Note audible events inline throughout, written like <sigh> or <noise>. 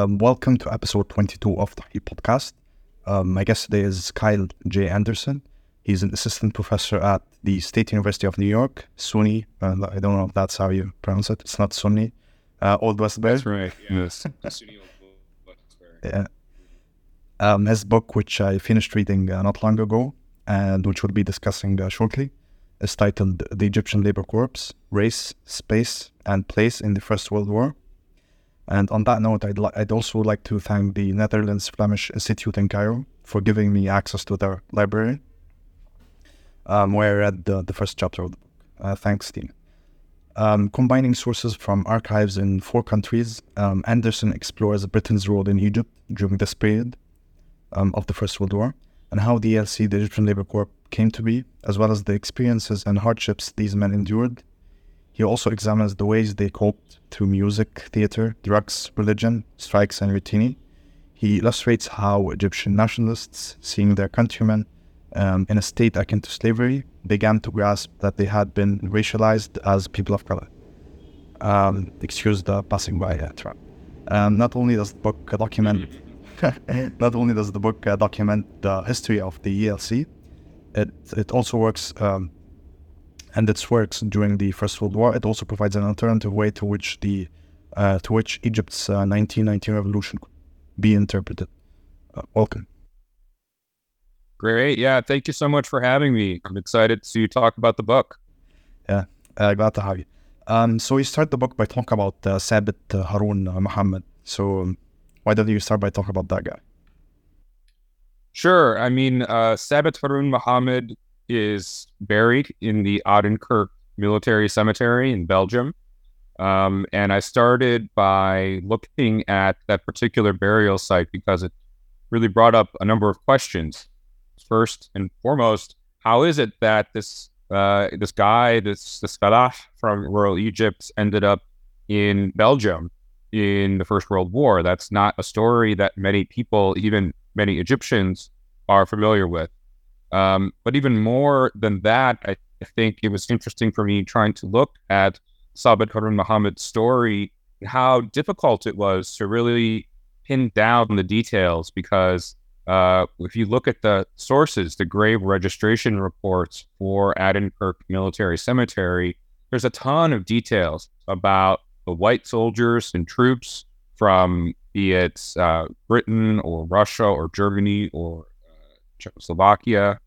Um, welcome to episode 22 of the podcast. Um, my guest today is Kyle J. Anderson. He's an assistant professor at the State University of New York, SUNY. Uh, I don't know if that's how you pronounce it. It's not SUNY. Uh, Old Westbury. That's right. Yes. <laughs> Yeah. Um, his book, which I finished reading uh, not long ago, and which we'll be discussing uh, shortly, is titled The Egyptian Labor Corps Race, Space, and Place in the First World War. And on that note, I'd, li- I'd also like to thank the Netherlands Flemish Institute in Cairo for giving me access to their library, um, where I read the, the first chapter of the book. Uh, thanks, Tina. Um, combining sources from archives in four countries, um, Anderson explores Britain's role in Egypt during this period um, of the First World War and how the ELC, the Egyptian Labor Corps, came to be, as well as the experiences and hardships these men endured. He also examines the ways they coped through music, theater, drugs, religion, strikes, and routine. He illustrates how Egyptian nationalists, seeing their countrymen um, in a state akin to slavery, began to grasp that they had been racialized as people of color. Um, excuse the passing by uh, truck. Um, not only does the book document, <laughs> not only does the book uh, document the history of the ELC, it it also works um, and its works during the First World War. It also provides an alternative way to which the uh, to which Egypt's uh, 1919 revolution could be interpreted. Uh, welcome. Great. Yeah. Thank you so much for having me. I'm excited to talk about the book. Yeah, uh, glad to have you. Um, so you start the book by talking about uh, Sabit uh, Harun uh, Muhammad. So um, why don't you start by talking about that guy? Sure. I mean, uh, Sabit Harun Muhammad is buried in the Oudenkirk Military Cemetery in Belgium. Um, and I started by looking at that particular burial site because it really brought up a number of questions. First and foremost, how is it that this uh, this guy, this this Falah from rural Egypt, ended up in Belgium in the First World War? That's not a story that many people, even many Egyptians, are familiar with. Um, but even more than that, I, I, think it was interesting for me trying to look at Sabit Harun Muhammad's story how difficult it was to really pin down the details because uh, if you look at the sources, the grave registration reports for Oudenkirk Military Cemetery, there's a ton of details about the white soldiers and troops from be it uh, Britain or Russia or Germany or Czechoslovakia.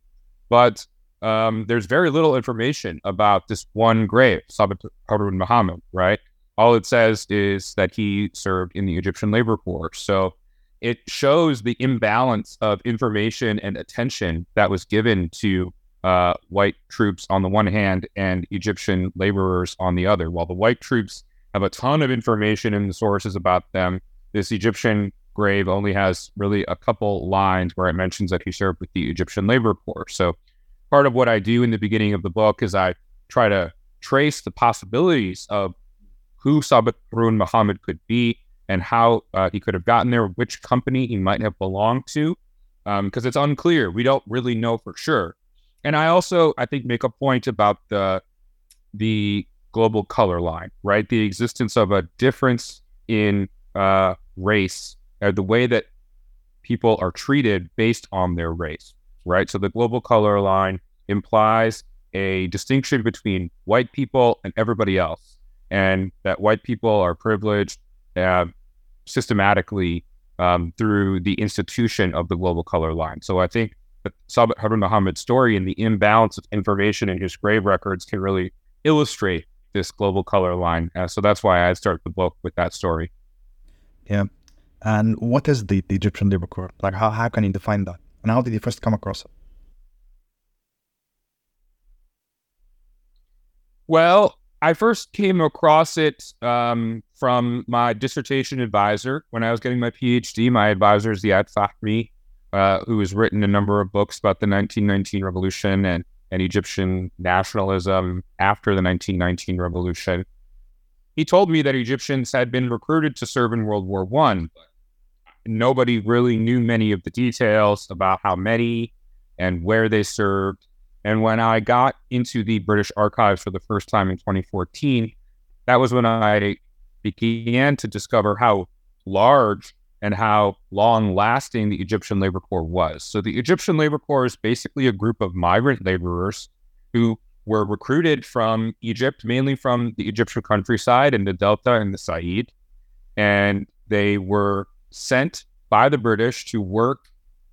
But um, there's very little information about this one grave, Sabit Harun Muhammad, right? All it says is that he served in the Egyptian labor corps. So it shows the imbalance of information and attention that was given to uh, white troops on the one hand and Egyptian laborers on the other. While the white troops have a ton of information in the sources about them, this Egyptian grave only has really a couple lines where it mentions that he served with the Egyptian labor corps. So part of what I do in the beginning of the book is I try to trace the possibilities of who Sabit Harun Muhammad could be and how uh, he could have gotten there, which company he might have belonged to, because um, it's unclear. We don't really know for sure. And I also, I think, make a point about the the global color line, right? The existence of a difference in uh, race, or the way that people are treated based on their race, right? So the global color line implies a distinction between white people and everybody else, and that white people are privileged uh, systematically um, through the institution of the global color line. So I think that Sabit Harun Muhammad's story and the imbalance of information in his grave records can really illustrate this global color line. Uh, so that's why I start the book with that story. Yeah. And what is the, the Egyptian Labor Corps? Like, how, how can you define that? And how did you first come across it? Well, I first came across it um, from my dissertation advisor when I was getting my PhD. My advisor is Ziad Fahmy, uh, who has written a number of books about the 1919 revolution and, and Egyptian nationalism after the 1919 revolution. He told me that Egyptians had been recruited to serve in World War One. Nobody really knew many of the details about how many and where they served and when I got into the British archives for the first time in 2014, that was when I began to discover how large and how long lasting the Egyptian labor corps was. So, the Egyptian labor corps is basically a group of migrant laborers who were recruited from Egypt, mainly from the Egyptian countryside and the Delta and the Said. And they were sent by the British to work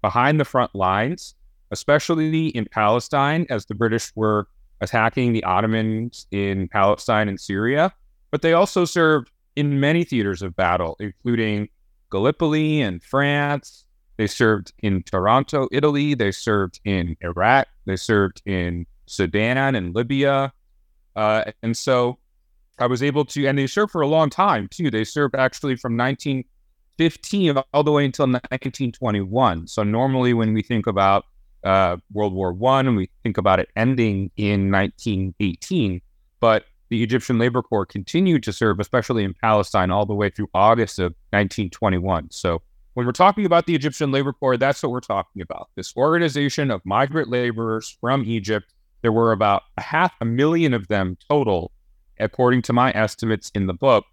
behind the front lines, especially in Palestine, as the British were attacking the Ottomans in Palestine and Syria. But they also served in many theaters of battle, including Gallipoli and France. They served in Taranto, Italy. They served in Iraq. They served in Sudan and Libya. Uh, and so I was able to, and they served for a long time too. They served actually from 1915 all the way until 1921. So normally when we think about uh, World War One, and we think about it ending in 1918, but the Egyptian Labor Corps continued to serve, especially in Palestine, all the way through August of 1921. So when we're talking about the Egyptian Labor Corps, that's what we're talking about. This organization of migrant laborers from Egypt. There were about a half a million of them total, according to my estimates in the book,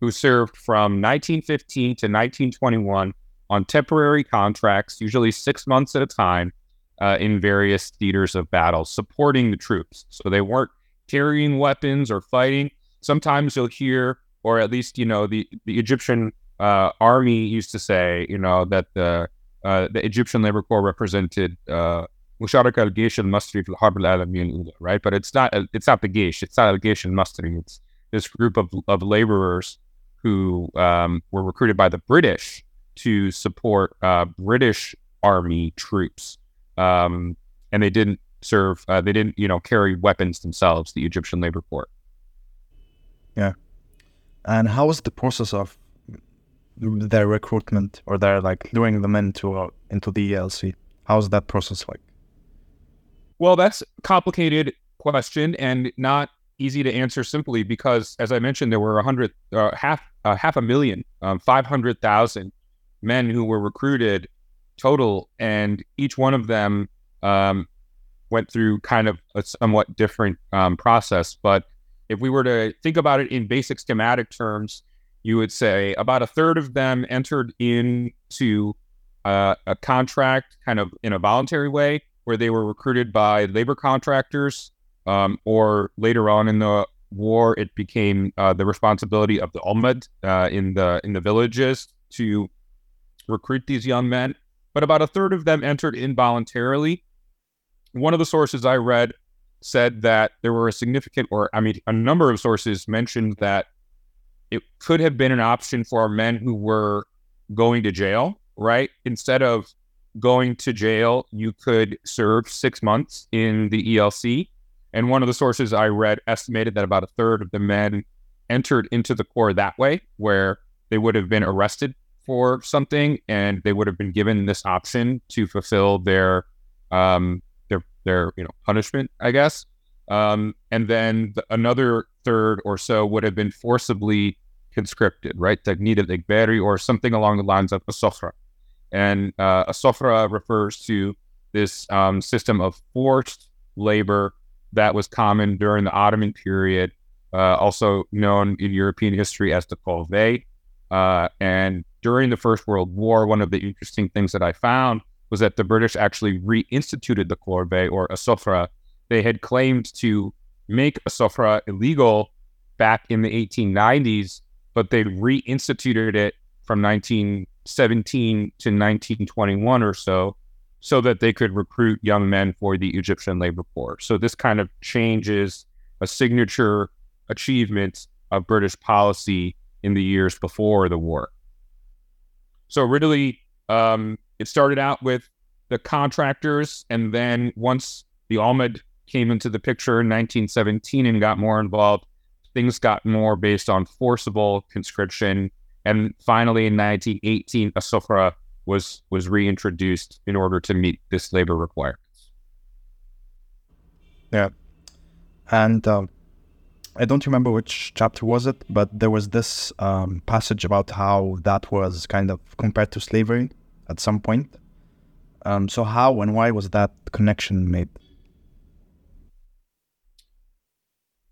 who served from 1915 to 1921 on temporary contracts, usually six months at a time, uh, in various theaters of battle, supporting the troops. So they weren't carrying weapons or fighting. Sometimes you'll hear, or at least you know, the the Egyptian uh, army used to say, you know, that the uh, the Egyptian Labor Corps represented. Uh, Musharak al Geish al Masri Harb al Ula, right? But it's not it's not the Geish, it's not al Geish al It's this group of, of laborers who um, were recruited by the British to support uh, British army troops, um, and they didn't serve. Uh, they didn't, you know, carry weapons themselves. The Egyptian labor corps. Yeah, and how was the process of their recruitment or their like luring them into uh, into the ELC? How's that process like? Well, that's a complicated question and not easy to answer simply because, as I mentioned, there were a hundred, uh, half, uh, half a million, um, five hundred thousand men who were recruited total, and each one of them um, went through kind of a somewhat different um, process. But if we were to think about it in basic schematic terms, you would say about a third of them entered into uh, a contract kind of in a voluntary way where they were recruited by labor contractors, um, or later on in the war, it became uh, the responsibility of the Olmad uh, in the in the villages to recruit these young men. But about a third of them entered involuntarily, one of the sources I read said that there were a significant, or I mean, a number of sources mentioned that it could have been an option for our men who were going to jail, right? Instead of going to jail, you could serve six months in the ELC. And one of the sources I read estimated that about a third of the men entered into the Corps that way, where they would have been arrested for something and they would have been given this option to fulfill their um, their you know punishment, I guess. Um, and then the, another third or so would have been forcibly conscripted, right? Technid al or something along the lines of a sofra. And uh, a sofra refers to this um, system of forced labor that was common during the Ottoman period, uh, also known in European history as the corvée. Uh, and during the First World War, one of the interesting things that I found was that the British actually reinstituted the corvée or a sofra. They had claimed to make a sofra illegal back in the 1890s, but they reinstituted it from 1917 to 1921 or so, so that they could recruit young men for the Egyptian labor corps. So this kind of changes a signature achievement of British policy in the years before the war. So really, um, it started out with the contractors, and then once the Olmad came into the picture in 1917 and got more involved, things got more based on forcible conscription. And finally, in 1918, a sofra was was reintroduced in order to meet this labor requirements. Yeah, and um, I don't remember which chapter was it, but there was this um, passage about how that was kind of compared to slavery at some point. Um, so how and why was that connection made?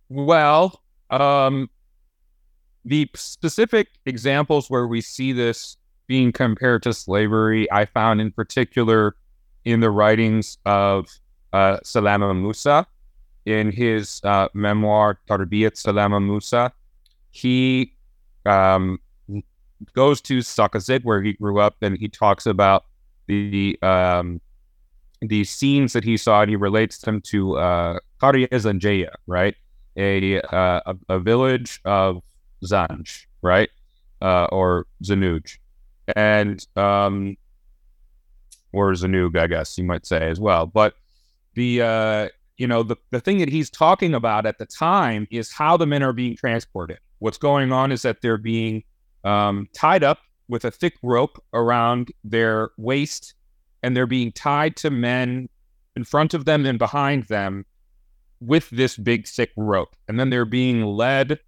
Well, um, the specific examples where we see this being compared to slavery, I found in particular in the writings of uh, Salama Musa. In his uh, memoir, Tarbiyat Salama Musa, he um, goes to Zagazig, where he grew up, and he talks about the um, the scenes that he saw, and he relates them to uh, Qarya Zanjaya, right? A, uh, a, a village of Zanj, right, uh, or Zanuj, and um, or Zanug, I guess you might say as well. But the uh, you know the the thing that he's talking about at the time is how the men are being transported. What's going on is that they're being um, tied up with a thick rope around their waist, and they're being tied to men in front of them and behind them with this big thick rope, and then they're being led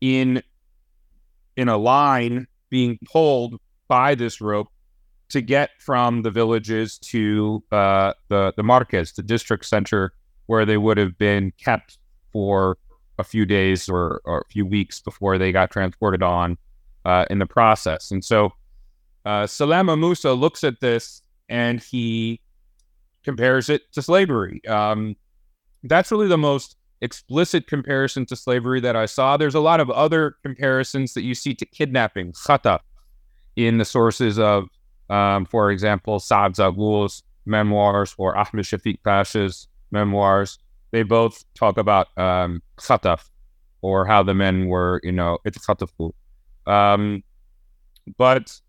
in in a line, being pulled by this rope to get from the villages to uh, the the marques, the district center, where they would have been kept for a few days or, or a few weeks before they got transported on uh, in the process. And so uh, Salama Musa looks at this and he compares it to slavery. Um, that's really the most explicit comparison to slavery that I saw. There's a lot of other comparisons that you see to kidnapping, khata, in the sources of um, for example, Saad Zaghloul's memoirs or Ahmed Shafiq Pasha's memoirs, they both talk about um, khataf or how the men were, you know, it's khatafu. Um, but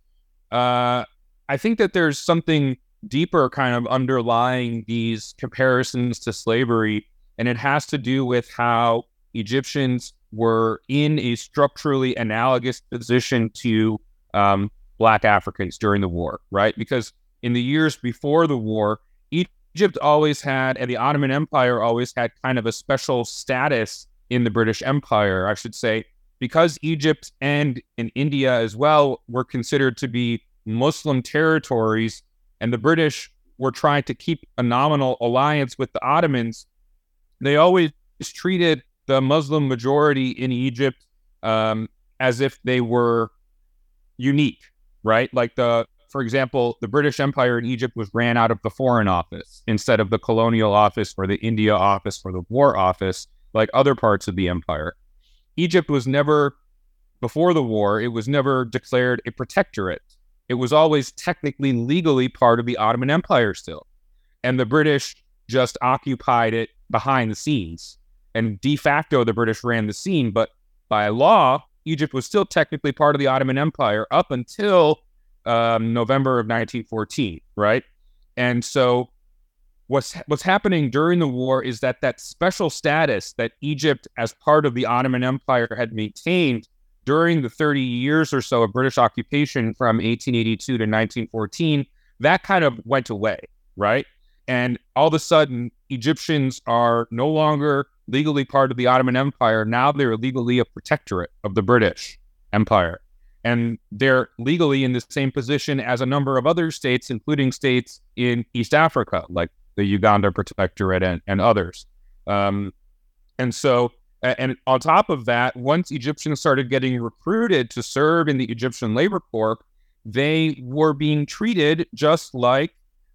uh, I think that there's something deeper kind of underlying these comparisons to slavery, and it has to do with how Egyptians were in a structurally analogous position to um, black Africans during the war, right? Because in the years before the war, Egypt always had, and the Ottoman Empire always had kind of a special status in the British Empire, I should say, because Egypt and in India as well were considered to be Muslim territories, and the British were trying to keep a nominal alliance with the Ottomans. They always treated the Muslim majority in Egypt um, as if they were unique, right? Like the, for example, the British Empire in Egypt was ran out of the Foreign Office instead of the Colonial Office or the India Office or the War Office, like other parts of the empire. Egypt was never, before the war, it was never declared a protectorate. It was always technically legally part of the Ottoman Empire still. And the British just occupied it behind the scenes. And de facto, the British ran the scene, but by law, Egypt was still technically part of the Ottoman Empire up until um, November of 1914, right? And so what's what's happening during the war is that that special status that Egypt as part of the Ottoman Empire had maintained during the 30 years or so of British occupation from 1882 to 1914, that kind of went away, right? And all of a sudden, Egyptians are no longer legally part of the Ottoman Empire. Now they're legally a protectorate of the British Empire. And they're legally in the same position as a number of other states, including states in East Africa, like the Uganda Protectorate and, and others. Um, and so, and on top of that, once Egyptians started getting recruited to serve in the Egyptian Labor Corps, they were being treated just like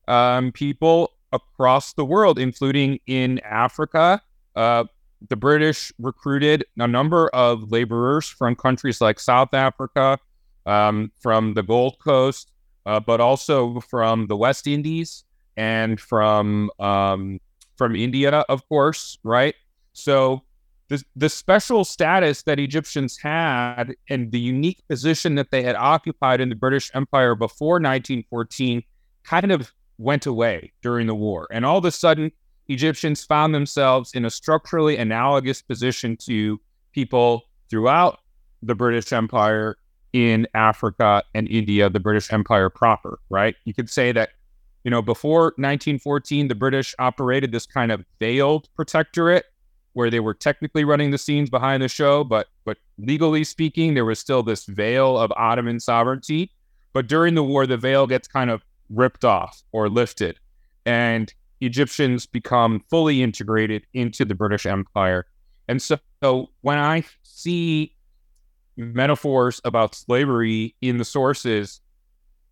um, people across the world, including in Africa uh, the British recruited a number of laborers from countries like South Africa, um, from the Gold Coast, uh, but also from the West Indies and from um, from India, of course, right? So the the special status that Egyptians had and the unique position that they had occupied in the British Empire before 1914 kind of went away during the war, and all of a sudden Egyptians found themselves in a structurally analogous position to people throughout the British Empire in Africa and India, the British Empire proper, right? You could say that, you know, before 1914, the British operated this kind of veiled protectorate where they were technically running the scenes behind the show, but but legally speaking, there was still this veil of Ottoman sovereignty. But during the war, the veil gets kind of ripped off or lifted. And Egyptians become fully integrated into the British Empire. And so, so when I see metaphors about slavery in the sources,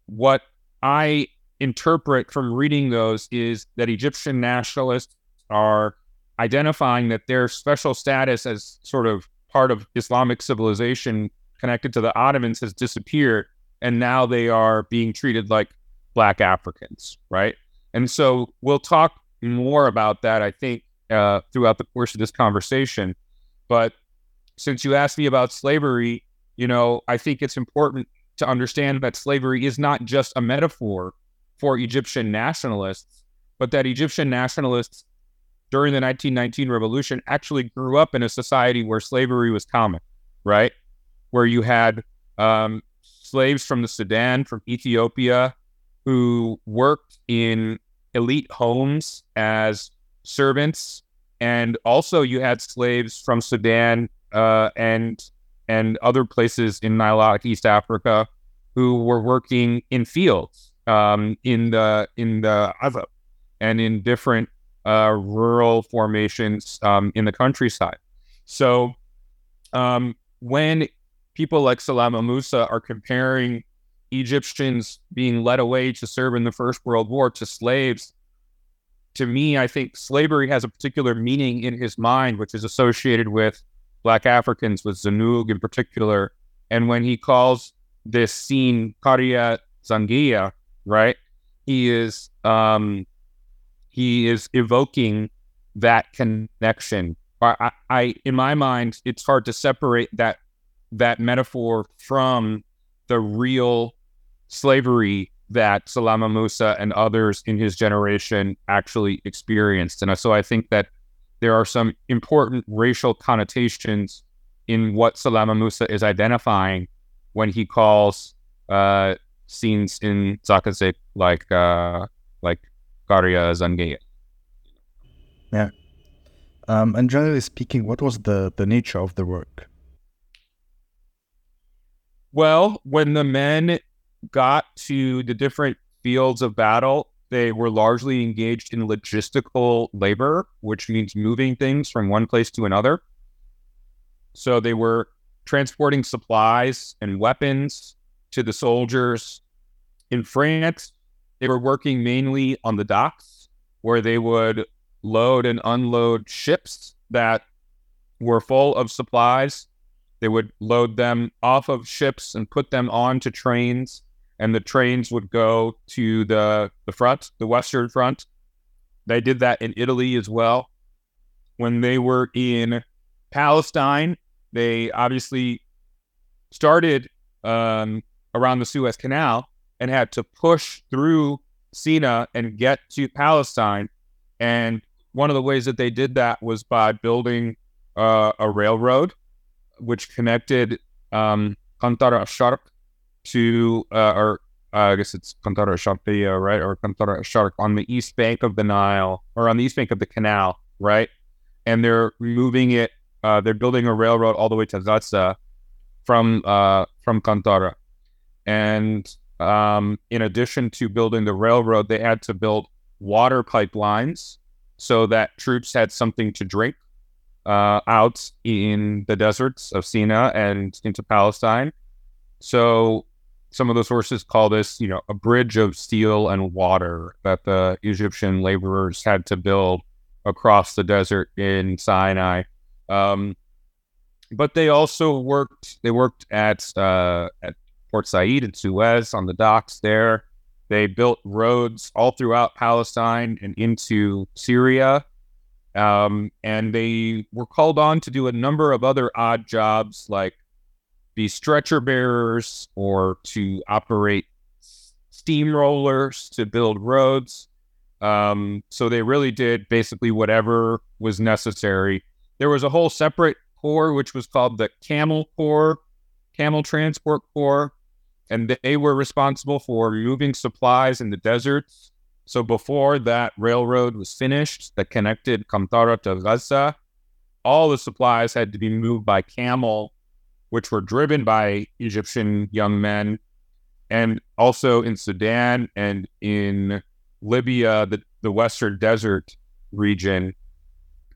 what I interpret from reading those is that Egyptian nationalists are identifying that their special status as sort of part of Islamic civilization connected to the Ottomans has disappeared. And now they are being treated like Black Africans, right? And so we'll talk more about that, I think, uh, throughout the course of this conversation. But since you asked me about slavery, you know, I think it's important to understand that slavery is not just a metaphor for Egyptian nationalists, but that Egyptian nationalists during the 1919 revolution actually grew up in a society where slavery was common, right? Where you had um, slaves from the Sudan, from Ethiopia, who worked in elite homes as servants, and also you had slaves from Sudan uh, and and other places in Nilotic East Africa who were working in fields um, in the in the Azab and in different uh, rural formations um, in the countryside. So um, when people like Salama Musa are comparing Egyptians being led away to serve in the First World War to slaves, to me, I think slavery has a particular meaning in his mind, which is associated with Black Africans, with Zanug in particular. And when he calls this scene Qaria Zangia, right, he is um, he is evoking that connection. I, I, in my mind, it's hard to separate that that metaphor from the real slavery that Salama Musa and others in his generation actually experienced. And so I think that there are some important racial connotations in what Salama Musa is identifying when he calls uh, scenes in Zagazig like uh, like Qaria Zangia. Yeah. Um, and generally speaking, what was the, the nature of the work? Well, when the men got to the different fields of battle, they were largely engaged in logistical labor, which means moving things from one place to another. So they were transporting supplies and weapons to the soldiers. In France, they were working mainly on the docks where they would load and unload ships that were full of supplies. They would load them off of ships and put them onto trains and the trains would go to the, the front, the Western Front. They did that in Italy as well. When they were in Palestine, they obviously started um, around the Suez Canal and had to push through Sina and get to Palestine. And one of the ways that they did that was by building uh, a railroad, which connected um, Qantara Sharq to, uh, or uh, I guess it's Qantara Sharqiya, right? Or Qantara Sharq on the east bank of the Nile or on the east bank of the canal, right? And they're moving it, uh, they're building a railroad all the way to Gaza from, uh, from Qantara. And um, in addition to building the railroad, they had to build water pipelines so that troops had something to drink uh, out in the deserts of Sina and into Palestine. So some of the sources call this, you know, a bridge of steel and water that the Egyptian laborers had to build across the desert in Sinai. Um, but they also worked. They worked at uh, at Port Said and Suez on the docks there. They built roads all throughout Palestine and into Syria. Um, and they were called on to do a number of other odd jobs like be stretcher bearers or to operate steamrollers to build roads. Um, so they really did basically whatever was necessary. There was a whole separate corps, which was called the Camel Corps, Camel Transport Corps, and they were responsible for moving supplies in the deserts. So before that railroad was finished that connected Qantara to Gaza, all the supplies had to be moved by camel which were driven by Egyptian young men, and also in Sudan and in Libya, the, the Western Desert region.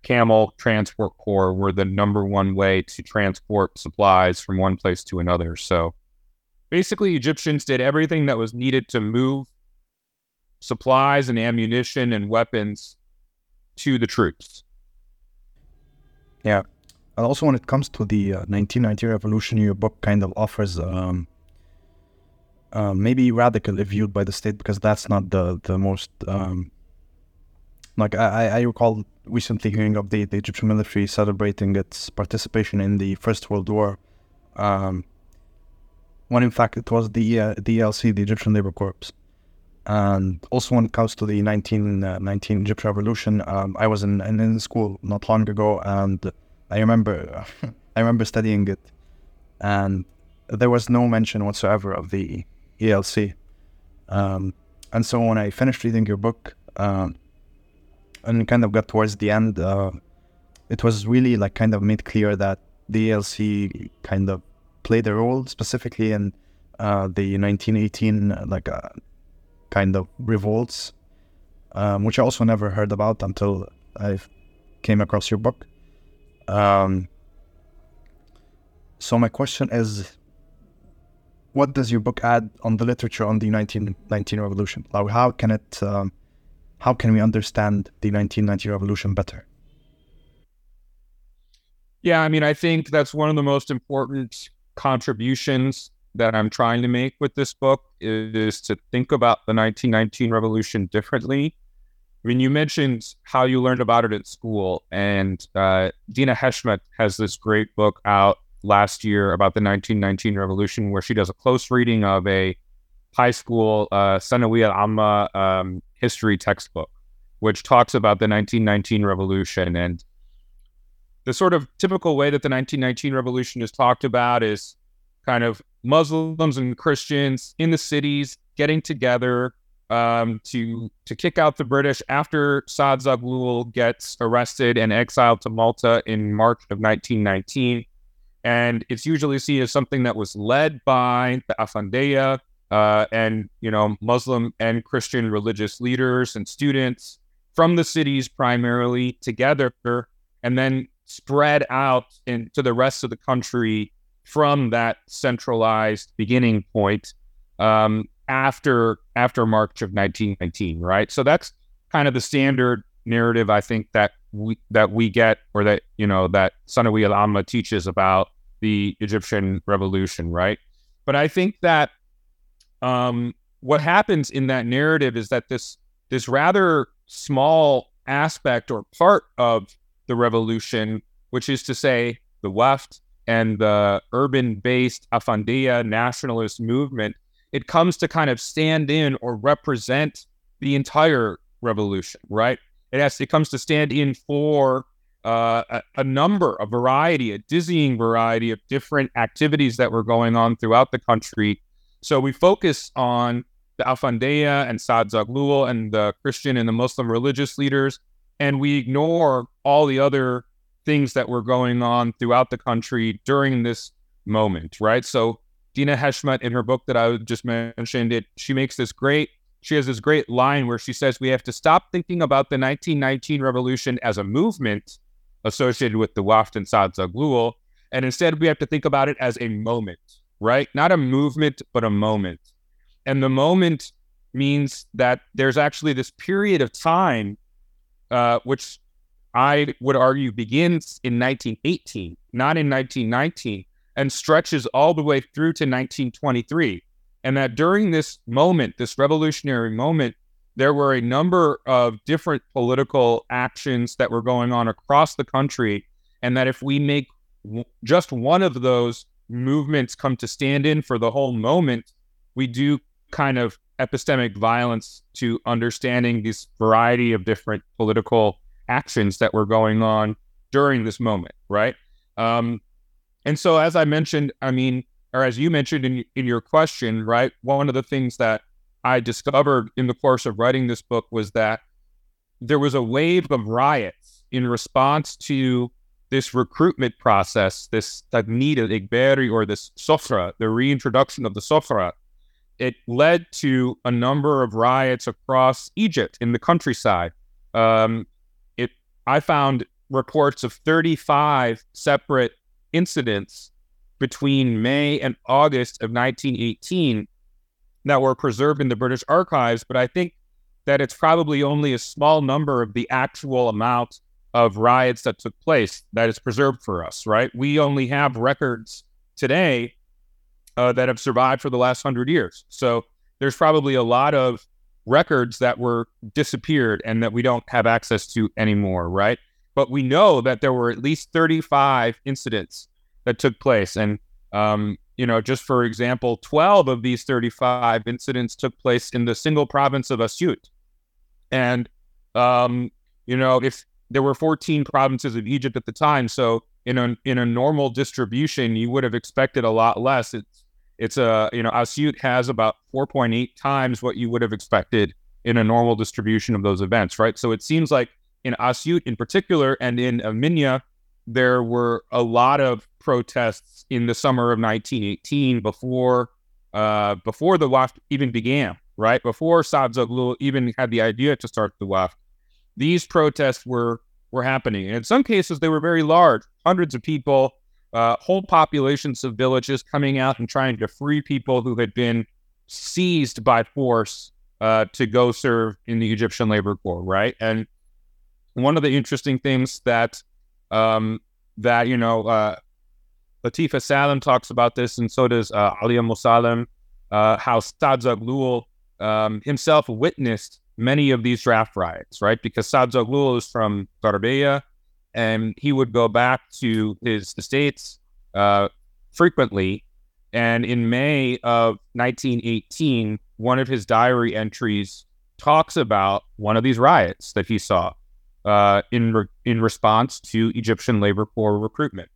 camel transport corps were the number one way to transport supplies from one place to another. So basically, Egyptians did everything that was needed to move supplies and ammunition and weapons to the troops. Yeah. And also, when it comes to the uh, 1990 revolution, your book kind of offers um, uh, maybe radical if viewed by the state because that's not the the most um, like I, I recall recently hearing of the, the Egyptian military celebrating its participation in the First World War, um, when in fact it was the uh, the ELC, the Egyptian Labor Corps. And also when it comes to the 1919 uh, Egyptian Revolution, um, I was in, in, in school not long ago, and I remember <laughs> I remember studying it, and there was no mention whatsoever of the ELC. Um, and so when I finished reading your book um, and kind of got towards the end, uh, it was really like kind of made clear that the ELC kind of played a role specifically in uh, the 1918 like uh, kind of revolts, um, which I also never heard about until I came across your book. Um, so my question is, what does your book add on the literature on the 1919 revolution? Like, how can it, um, how can we understand the 1919 revolution better? Yeah, I mean, I think that's one of the most important contributions that I'm trying to make with this book is to think about the 1919 revolution differently. I mean, you mentioned how you learned about it at school, and uh, Dina Heshmat has this great book out last year about the 1919 revolution, where she does a close reading of a high school uh, Sanawiyah Amma um, history textbook, which talks about the 1919 revolution. And the sort of typical way that the 1919 revolution is talked about is kind of Muslims and Christians in the cities getting together um, to to kick out the British after Saad Zaghloul gets arrested and exiled to Malta in March of 1919 and it's usually seen as something that was led by the Afandiyya uh, and you know Muslim and Christian religious leaders and students from the cities primarily together, and then spread out into the rest of the country from that centralized beginning point. Um, after after March of 1919. Right, so that's kind of the standard narrative I think that we that we get or that you know that Sanawi al-Amma teaches about the Egyptian revolution, right? But I think that um, what happens in that narrative is that this this rather small aspect or part of the revolution, which is to say the Wafd and the urban-based Afandiyya nationalist movement, it comes to kind of stand in or represent the entire revolution, right? It has it comes to stand in for uh, a, a, number, a variety, a dizzying variety of different activities that were going on throughout the country. So we focus on the Afandiyya and Saad and the Christian and the Muslim religious leaders, and we ignore all the other things that were going on throughout the country during this moment, right? So Dina Heshmat, in her book that I just mentioned, it she makes this great she has this great line where she says we have to stop thinking about the 1919 revolution as a movement associated with the Wafd and Saad Zaghloul. And instead, we have to think about it as a moment, right? Not a movement, but a moment. And the moment means that there's actually this period of time, uh, which I would argue begins in 1918, not in 1919, and stretches all the way through to 1923. And that during this moment, this revolutionary moment, there were a number of different political actions that were going on across the country. And that if we make w- just one of those movements come to stand in for the whole moment, we do kind of epistemic violence to understanding this variety of different political actions that were going on during this moment, right? Um, and so, as I mentioned, I mean, or as you mentioned in in your question, right? One of the things that I discovered in the course of writing this book was that there was a wave of riots in response to this recruitment process, this Tagneed al-Igbari or this Sofra, the reintroduction of the Sofra. It led to a number of riots across Egypt in the countryside. Um, it I found reports of 35 separate incidents between May and August of 1918 that were preserved in the British archives, but I think that it's probably only a small number of the actual amount of riots that took place that is preserved for us, right? We only have records today uh, that have survived for the last hundred years. So there's probably a lot of records that were disappeared and that we don't have access to anymore, right? But we know that there were at least 35 incidents that took place. And, um, you know, just for example, 12 of these 35 incidents took place in the single province of Asyut. And, um, you know, if there were 14 provinces of Egypt at the time, so in a in a normal distribution, you would have expected a lot less. It's it's a you know Asyut has about 4.8 times what you would have expected in a normal distribution of those events, right? So it seems like in Asyut in particular and in Aminya, there were a lot of protests in the summer of 1918 before uh, before the Wafd even began, right? Before Saad Zaghloul even had the idea to start the Wafd, these protests were were happening. And in some cases, they were very large, hundreds of people, uh, whole populations of villages coming out and trying to free people who had been seized by force uh, to go serve in the Egyptian labor corps, right? And one of the interesting things that um, that you know uh, Latifa Salem talks about this, and so does uh, Alia Mossallam, uh, how Saad Zaghloul um, himself witnessed many of these draft riots, right? Because Saad Zaghloul is from Garbeya, and he would go back to his estates uh, frequently. And in May of 1918, one of his diary entries talks about one of these riots that he saw uh, in re- in response to Egyptian labor corps recruitment.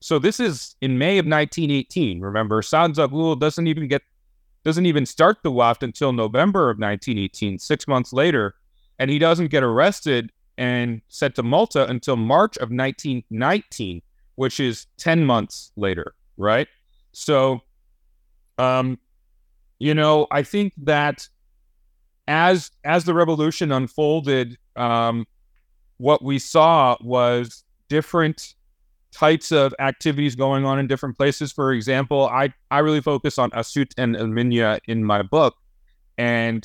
So this is in May of 1918. Remember, Saad Zaghloul doesn't even get doesn't even start the Wafd until November of 1918, six months later, and he doesn't get arrested and sent to Malta until March of 1919, which is 10 months later, right? So, um, you know, I think that as as the revolution unfolded, um, what we saw was different types of activities going on in different places. For example, I, I really focus on Asyut and Elminya in my book. And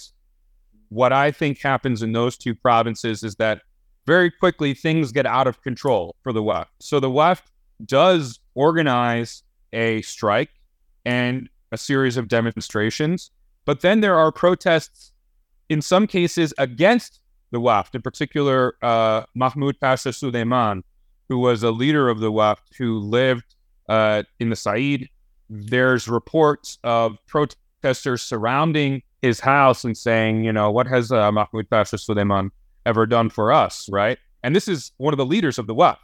what I think happens in those two provinces is that very quickly things get out of control for the Wafd. So the Wafd does organize a strike and a series of demonstrations, but then there are protests in some cases against the Wafd, in particular uh, Mahmoud Pasha Suleiman, who was a leader of the Wafd who lived uh, in the Said. There's reports of protesters surrounding his house and saying, you know, what has uh, Mahmoud Pasha Suleiman ever done for us, right? And this is one of the leaders of the Wafd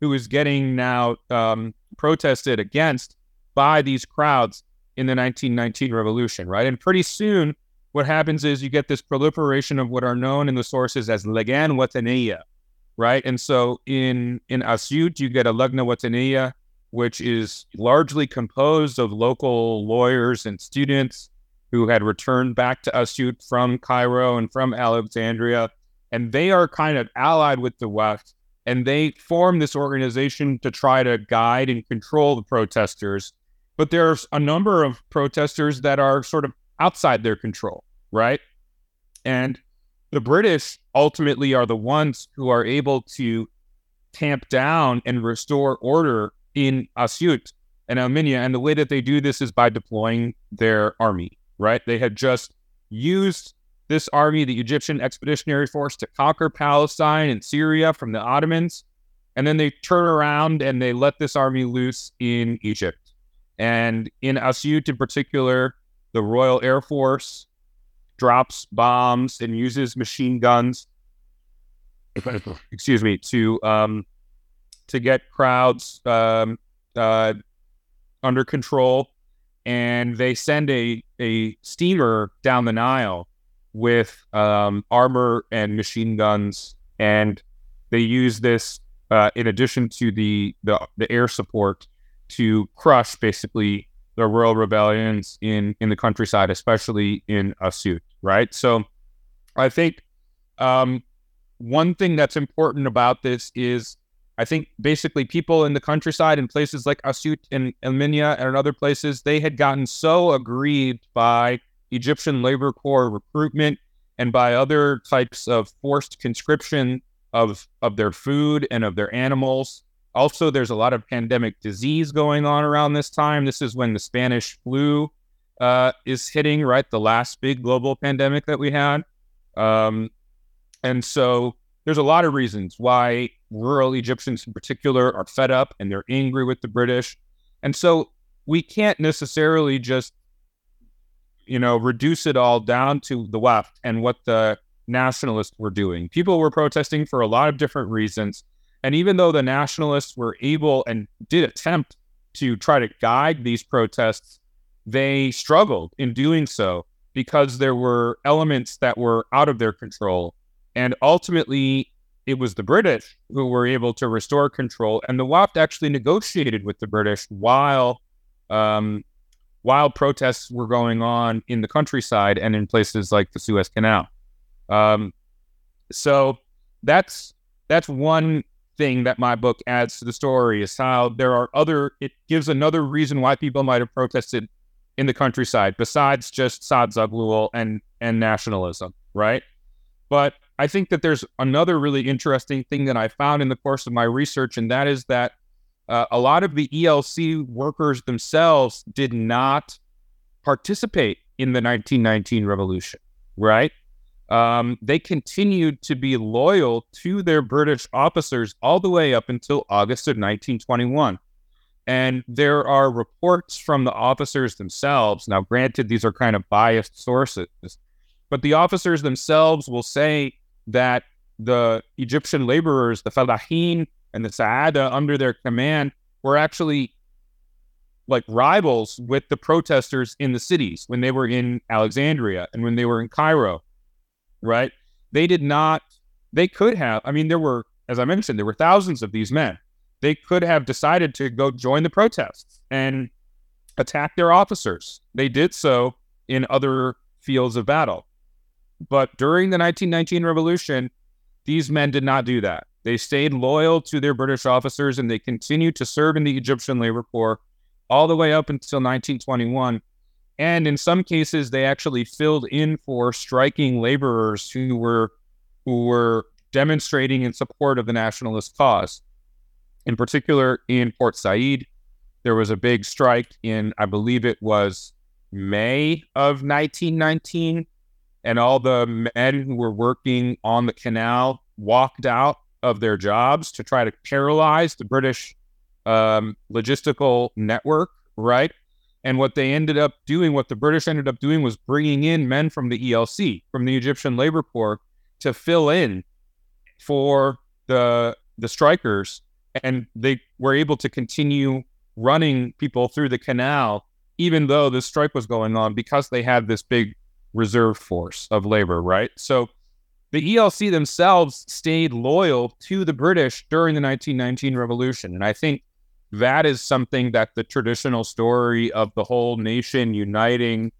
who is getting now um, protested against by these crowds in the 1919 revolution, right? And pretty soon, what happens is you get this proliferation of what are known in the sources as Lagan Wataniya, right? And so in in Asyut, you get a Lajna Wataniya, which is largely composed of local lawyers and students who had returned back to Asyut from Cairo and from Alexandria. And they are kind of allied with the Wafd, and they form this organization to try to guide and control the protesters. But there's a number of protesters that are sort of outside their control, right? And the British ultimately are the ones who are able to tamp down and restore order in Asyut and Elminya. And the way that they do this is by deploying their army, right? They had just used this army, the Egyptian Expeditionary Force, to conquer Palestine and Syria from the Ottomans. And then they turn around and they let this army loose in Egypt. And in Asyut in particular, the Royal Air Force drops bombs and uses machine guns. <laughs> excuse me to um, to get crowds um, uh, under control, and they send a a steamer down the Nile with um, armor and machine guns, and they use this uh, in addition to the, the the air support to crush basically the rural rebellions in in the countryside, especially in Asyut right? So I think um, one thing that's important about this is I think basically people in the countryside in places like Asyut and Elminya and other places, they had gotten so aggrieved by Egyptian labor corps recruitment and by other types of forced conscription of of their food and of their animals. Also, there's a lot of pandemic disease going on around this time. This is when the Spanish flu uh, is hitting, right? The last big global pandemic that we had. Um, and so there's a lot of reasons why rural Egyptians in particular are fed up and they're angry with the British. And so we can't necessarily just, you know, reduce it all down to the left and what the nationalists were doing. People were protesting for a lot of different reasons. And even though the nationalists were able and did attempt to try to guide these protests, they struggled in doing so because there were elements that were out of their control. And ultimately, it was the British who were able to restore control, and the Wafd actually negotiated with the British while um, while protests were going on in the countryside and in places like the Suez Canal. Um, so that's that's one thing that my book adds to the story is how there are other. It gives another reason why people might have protested in the countryside besides just Saad Zaghloul and and nationalism, right? But I think that there's another really interesting thing that I found in the course of my research, and that is that uh, a lot of the ELC workers themselves did not participate in the 1919 revolution, right? Um, they continued to be loyal to their British officers all the way up until August of 1921. And there are reports from the officers themselves. Now, granted, these are kind of biased sources, but the officers themselves will say that the Egyptian laborers, the Falahin and the Saada under their command, were actually like rivals with the protesters in the cities when they were in Alexandria and when they were in Cairo, right? They did not, they could have, I mean, there were, as I mentioned, there were thousands of these men. They could have decided to go join the protests and attack their officers. They did so in other fields of battle. But during the 1919 revolution, these men did not do that. They stayed loyal to their British officers and they continued to serve in the Egyptian labor corps all the way up until 1921. And in some cases, they actually filled in for striking laborers who were who were demonstrating in support of the nationalist cause. In particular, in Port Said, there was a big strike in, I believe it was May of 1919 and all the men who were working on the canal walked out of their jobs to try to paralyze the British um, logistical network, right? And what they ended up doing, what the British ended up doing, was bringing in men from the ELC, from the Egyptian Labor Corps, to fill in for the the strikers, and they were able to continue running people through the canal, even though the strike was going on, because they had this big reserve force of labor, right? So the ELC themselves stayed loyal to the British during the 1919 revolution. And I think that is something that the traditional story of the whole nation uniting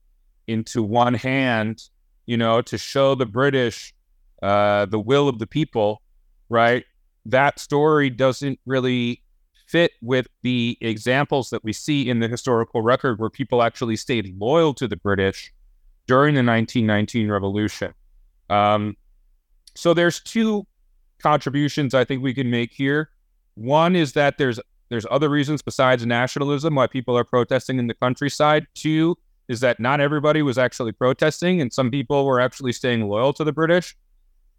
into one hand, you know, to show the British uh, the will of the people, right? That story doesn't really fit with the examples that we see in the historical record where people actually stayed loyal to the British during the 1919 revolution. Um, so there's two contributions I think we can make here. One is that there's there's other reasons besides nationalism why people are protesting in the countryside. Two is that not everybody was actually protesting, and some people were actually staying loyal to the British.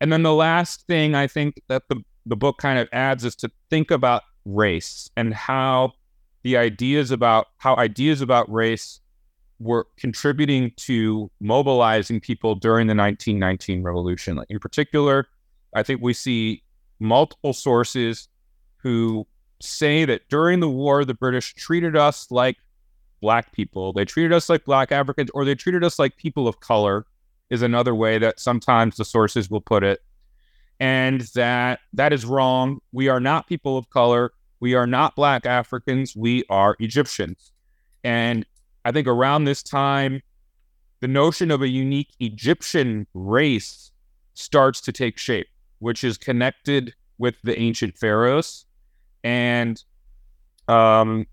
And then the last thing I think that the, the book kind of adds is to think about race and how the ideas about how ideas about race were contributing to mobilizing people during the 1919 revolution. In particular, I think we see multiple sources who say that during the war, the British treated us like black people. They treated us like black Africans, or they treated us like people of color, is another way that sometimes the sources will put it. And that that is wrong. We are not people of color. We are not black Africans. We are Egyptians. And I think around this time, the notion of a unique Egyptian race starts to take shape, which is connected with the ancient pharaohs. And um,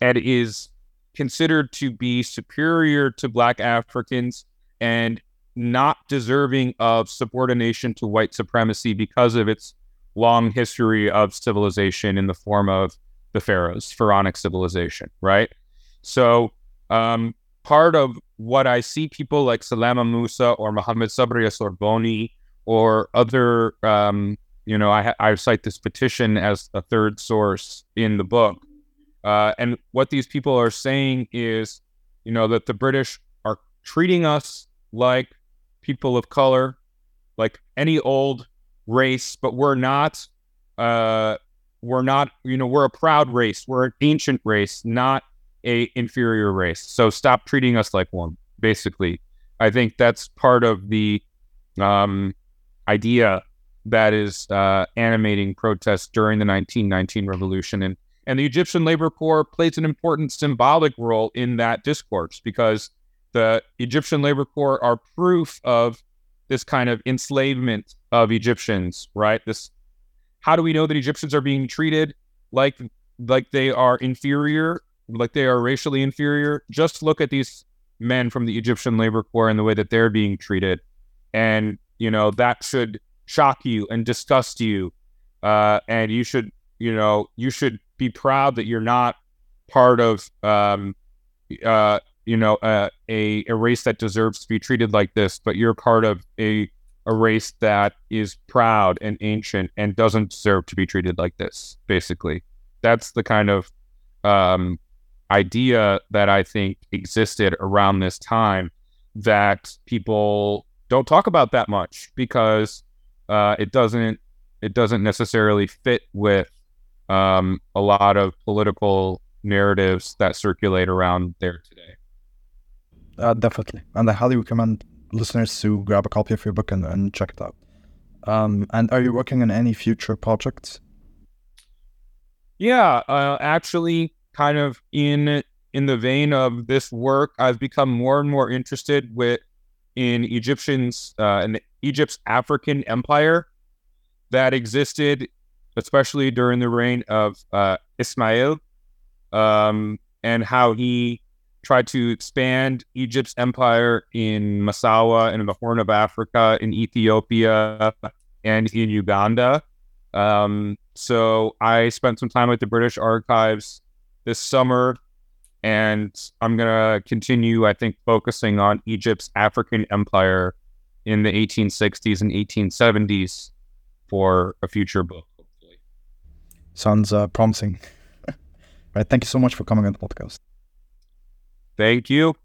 and is considered to be superior to Black Africans and not deserving of subordination to white supremacy because of its long history of civilization in the form of the pharaohs, pharaonic civilization, right? So, um, part of what I see people like Salama Musa or Muhammad Sabri Sorboni or other, um, you know, I, I cite this petition as a third source in the book. Uh, and what these people are saying is, you know, that the British are treating us like people of color, like any old race, but we're not. Uh, we're not. You know, we're a proud race. We're an ancient race, not a inferior race. So stop treating us like one. Basically, I think that's part of the um, idea that is uh, animating protests during the 1919 revolution, and and the Egyptian Labor Corps plays an important symbolic role in that discourse because the Egyptian Labor Corps are proof of this kind of enslavement of Egyptians, right? This how do we know that Egyptians are being treated like like they are inferior, like they are racially inferior? Just look at these men from the Egyptian Labor Corps and the way that they're being treated. And, you know, that should shock you and disgust you. Uh, and you should, you know, you should be proud that you're not part of um, uh, you know, uh, a a race that deserves to be treated like this, but you're part of a a race that is proud and ancient and doesn't deserve to be treated like this. Basically, that's the kind of um, idea that I think existed around this time that people don't talk about that much because uh, it doesn't it doesn't necessarily fit with um, a lot of political narratives that circulate around there today. Uh, definitely. And I highly recommend listeners to grab a copy of your book and, and check it out. Um, and are you working on any future projects? Yeah, uh, actually, kind of in in the vein of this work, I've become more and more interested with in Egyptians uh, in Egypt's African empire that existed, especially during the reign of uh, Ismail, um, and how he tried to expand Egypt's empire in Massawa and in the Horn of Africa, in Ethiopia, and in Uganda. Um, so I spent some time with the British Archives this summer, and I'm going to continue, I think, focusing on Egypt's African empire in the 1860s and 1870s for a future book, hopefully. Sounds uh, promising. <laughs> right, thank you so much for coming on the podcast. Thank you.